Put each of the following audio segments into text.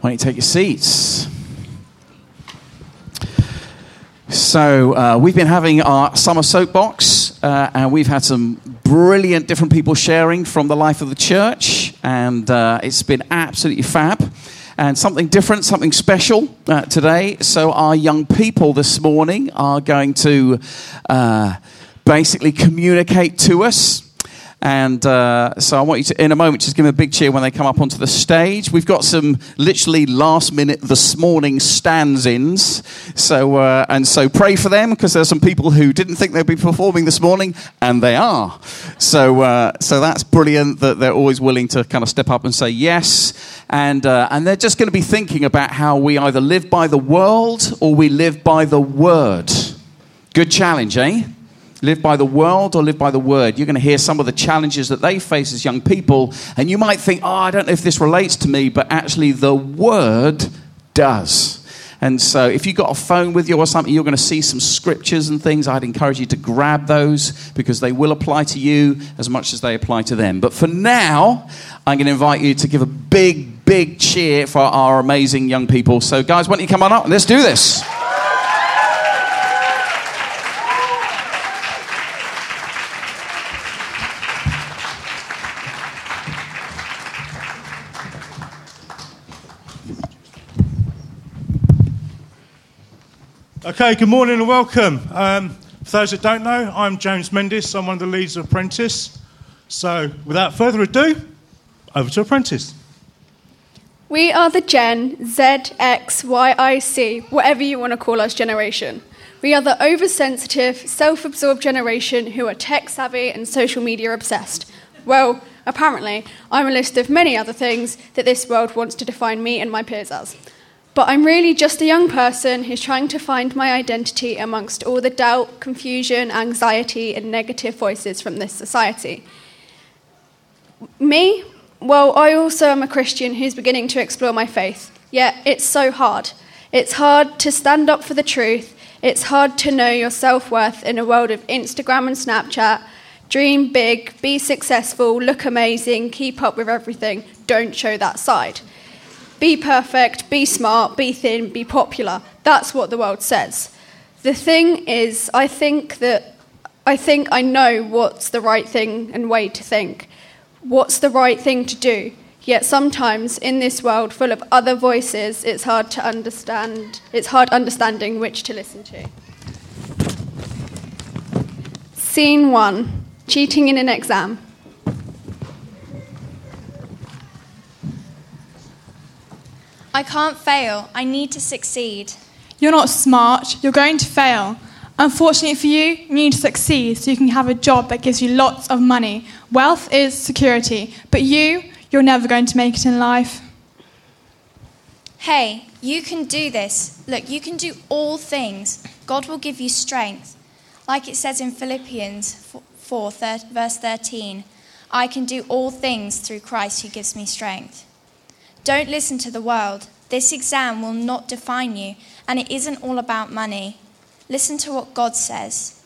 Why don't you take your seats? So, uh, we've been having our summer soapbox, uh, and we've had some brilliant different people sharing from the life of the church, and uh, it's been absolutely fab. And something different, something special uh, today. So, our young people this morning are going to uh, basically communicate to us and uh, so I want you to, in a moment, just give them a big cheer when they come up onto the stage. We've got some literally last minute this morning stands ins. So, uh, and so pray for them because there's some people who didn't think they'd be performing this morning, and they are. So, uh, so that's brilliant that they're always willing to kind of step up and say yes. And, uh, and they're just going to be thinking about how we either live by the world or we live by the word. Good challenge, eh? Live by the world or live by the word. You're going to hear some of the challenges that they face as young people, and you might think, oh, I don't know if this relates to me, but actually, the word does. And so, if you've got a phone with you or something, you're going to see some scriptures and things. I'd encourage you to grab those because they will apply to you as much as they apply to them. But for now, I'm going to invite you to give a big, big cheer for our amazing young people. So, guys, why don't you come on up? Let's do this. Okay, good morning and welcome. Um, for those that don't know, I'm James Mendes. I'm one of the leads of Apprentice. So, without further ado, over to Apprentice. We are the Gen Z, X, Y, I, C, whatever you want to call us generation. We are the oversensitive, self absorbed generation who are tech savvy and social media obsessed. Well, apparently, I'm a list of many other things that this world wants to define me and my peers as. But I'm really just a young person who's trying to find my identity amongst all the doubt, confusion, anxiety, and negative voices from this society. Me? Well, I also am a Christian who's beginning to explore my faith. Yet it's so hard. It's hard to stand up for the truth. It's hard to know your self worth in a world of Instagram and Snapchat. Dream big, be successful, look amazing, keep up with everything. Don't show that side. Be perfect, be smart, be thin, be popular. That's what the world says. The thing is, I think that I think I know what's the right thing and way to think. What's the right thing to do? Yet sometimes in this world full of other voices, it's hard to understand. It's hard understanding which to listen to. Scene 1. Cheating in an exam. I can't fail. I need to succeed. You're not smart. You're going to fail. Unfortunately for you, you need to succeed so you can have a job that gives you lots of money. Wealth is security. But you, you're never going to make it in life. Hey, you can do this. Look, you can do all things. God will give you strength. Like it says in Philippians 4, verse 13 I can do all things through Christ who gives me strength. Don't listen to the world. This exam will not define you, and it isn't all about money. Listen to what God says.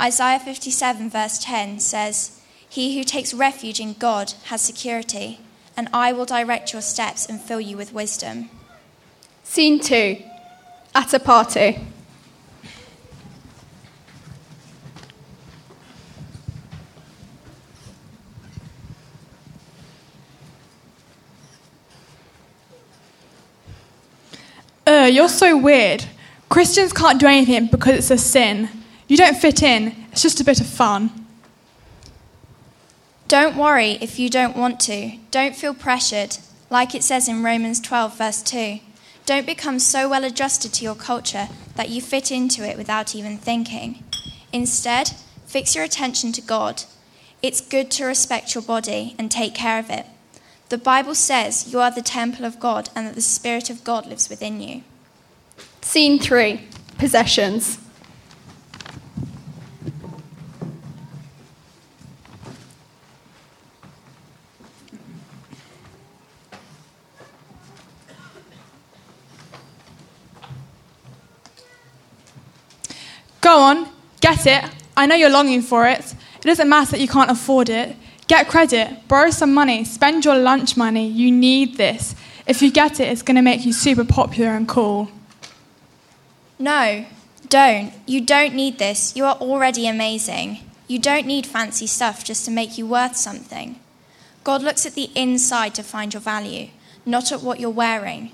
Isaiah 57, verse 10 says, He who takes refuge in God has security, and I will direct your steps and fill you with wisdom. Scene 2 At a party. You're so weird. Christians can't do anything because it's a sin. You don't fit in, it's just a bit of fun. Don't worry if you don't want to. Don't feel pressured. Like it says in Romans 12, verse 2. Don't become so well adjusted to your culture that you fit into it without even thinking. Instead, fix your attention to God. It's good to respect your body and take care of it. The Bible says you are the temple of God and that the Spirit of God lives within you. Scene 3 Possessions. Go on, get it. I know you're longing for it. It doesn't matter that you can't afford it. Get credit, borrow some money, spend your lunch money. You need this. If you get it, it's going to make you super popular and cool. No, don't. You don't need this. You are already amazing. You don't need fancy stuff just to make you worth something. God looks at the inside to find your value, not at what you're wearing.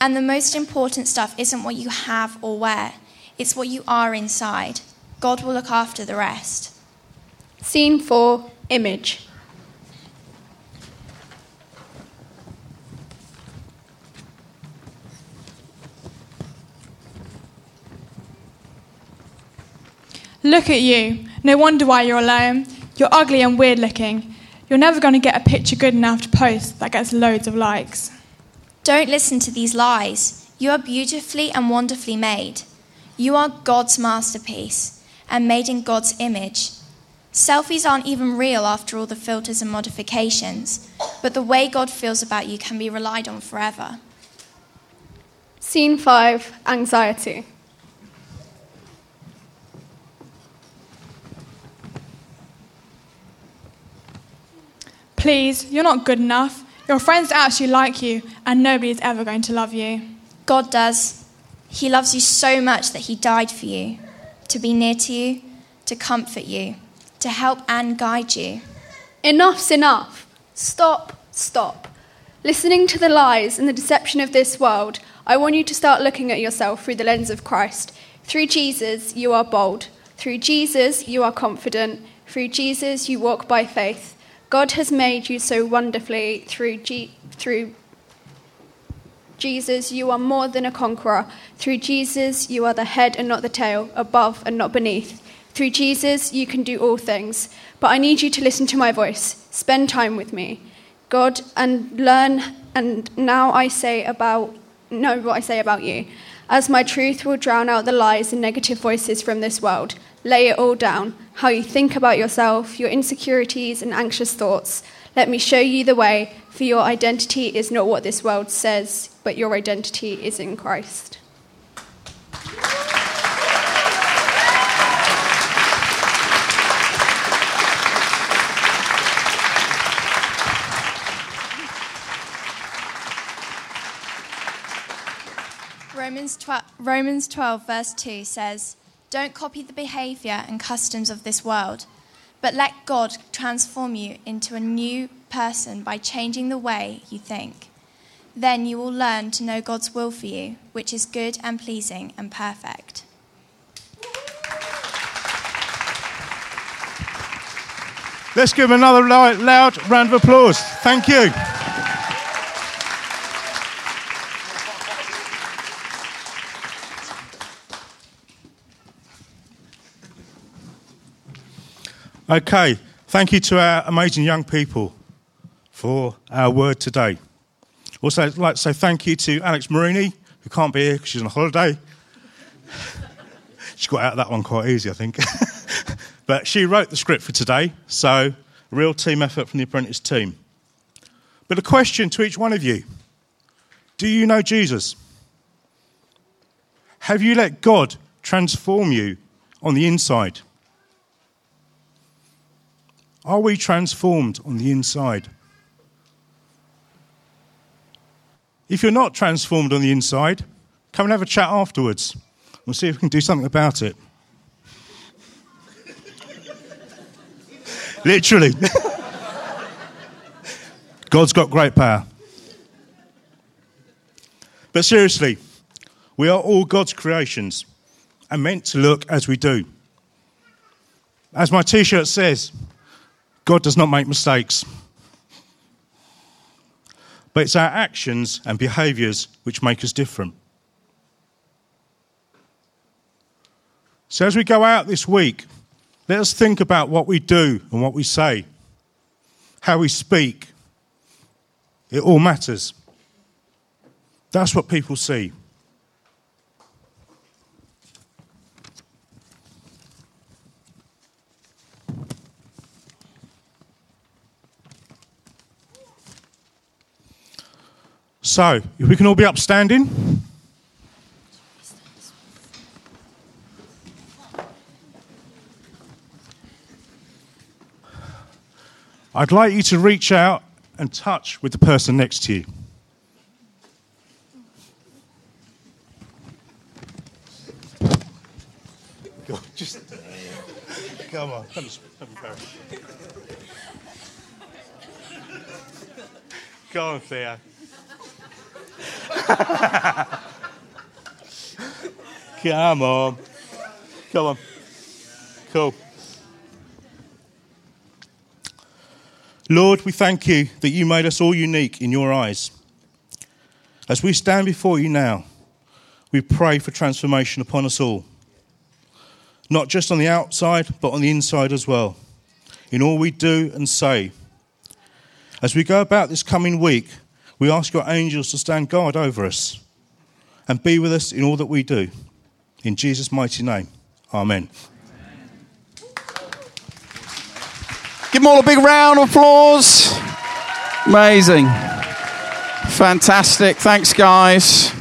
And the most important stuff isn't what you have or wear, it's what you are inside. God will look after the rest. Scene 4 Image. Look at you. No wonder why you're alone. You're ugly and weird looking. You're never going to get a picture good enough to post that gets loads of likes. Don't listen to these lies. You are beautifully and wonderfully made. You are God's masterpiece and made in God's image. Selfies aren't even real after all the filters and modifications, but the way God feels about you can be relied on forever. Scene 5 Anxiety. Please, you're not good enough. Your friends actually like you, and nobody's ever going to love you. God does. He loves you so much that He died for you, to be near to you, to comfort you, to help and guide you. Enough's enough. Stop, stop. Listening to the lies and the deception of this world, I want you to start looking at yourself through the lens of Christ. Through Jesus, you are bold. Through Jesus, you are confident. Through Jesus, you walk by faith. God has made you so wonderfully through, G- through Jesus, you are more than a conqueror. Through Jesus, you are the head and not the tail, above and not beneath. Through Jesus, you can do all things. But I need you to listen to my voice. Spend time with me, God, and learn. And now I say about, know what I say about you. As my truth will drown out the lies and negative voices from this world. Lay it all down. How you think about yourself, your insecurities and anxious thoughts. Let me show you the way, for your identity is not what this world says, but your identity is in Christ. Romans 12, Romans 12, verse 2 says, Don't copy the behavior and customs of this world, but let God transform you into a new person by changing the way you think. Then you will learn to know God's will for you, which is good and pleasing and perfect. Let's give another loud, round of applause. Thank you. Okay, thank you to our amazing young people for our word today. Also, I'd like to say thank you to Alex Marini, who can't be here because she's on holiday. she got out of that one quite easy, I think. but she wrote the script for today, so a real team effort from the apprentice team. But a question to each one of you Do you know Jesus? Have you let God transform you on the inside? Are we transformed on the inside? If you're not transformed on the inside, come and have a chat afterwards. We'll see if we can do something about it. Literally. God's got great power. But seriously, we are all God's creations and meant to look as we do. As my t shirt says, God does not make mistakes. But it's our actions and behaviours which make us different. So as we go out this week, let us think about what we do and what we say, how we speak. It all matters. That's what people see. So, if we can all be upstanding. I'd like you to reach out and touch with the person next to you. God, just come on, come on, Theo. Come on. Come on. Cool. Lord, we thank you that you made us all unique in your eyes. As we stand before you now, we pray for transformation upon us all. Not just on the outside, but on the inside as well, in all we do and say. As we go about this coming week, we ask your angels to stand guard over us and be with us in all that we do. In Jesus' mighty name, Amen. Give them all a big round of applause. Amazing. Fantastic. Thanks, guys.